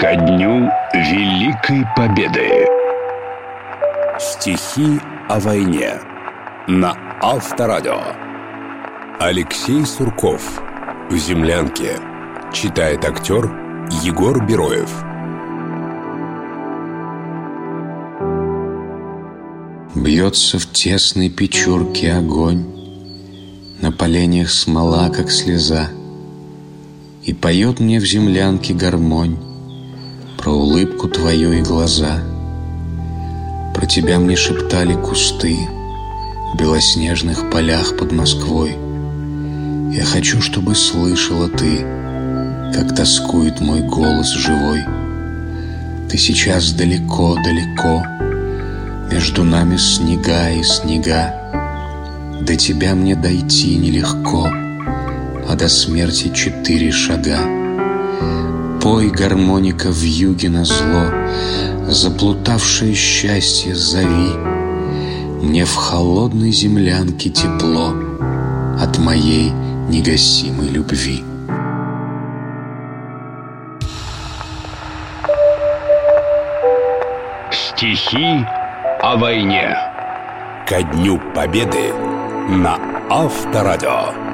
Ко дню Великой Победы. Стихи о войне на Авторадио. Алексей Сурков В землянке Читает актер Егор Бероев. Бьется в тесной печурке огонь На поленьях смола, как слеза И поет мне в землянке гармонь Про улыбку твою и глаза. Про тебя мне шептали кусты В белоснежных полях под Москвой. Я хочу, чтобы слышала ты Как тоскует мой голос живой. Ты сейчас далеко-далеко между нами снега и снега. До тебя мне дойти нелегко А до смерти четыре шага Пой гармоника в юге на зло. Заплутавшее счастье зови. Мне в холодной землянке тепло От моей негасимой любви. Стихи о войне. Ко дню Победы на Авторадио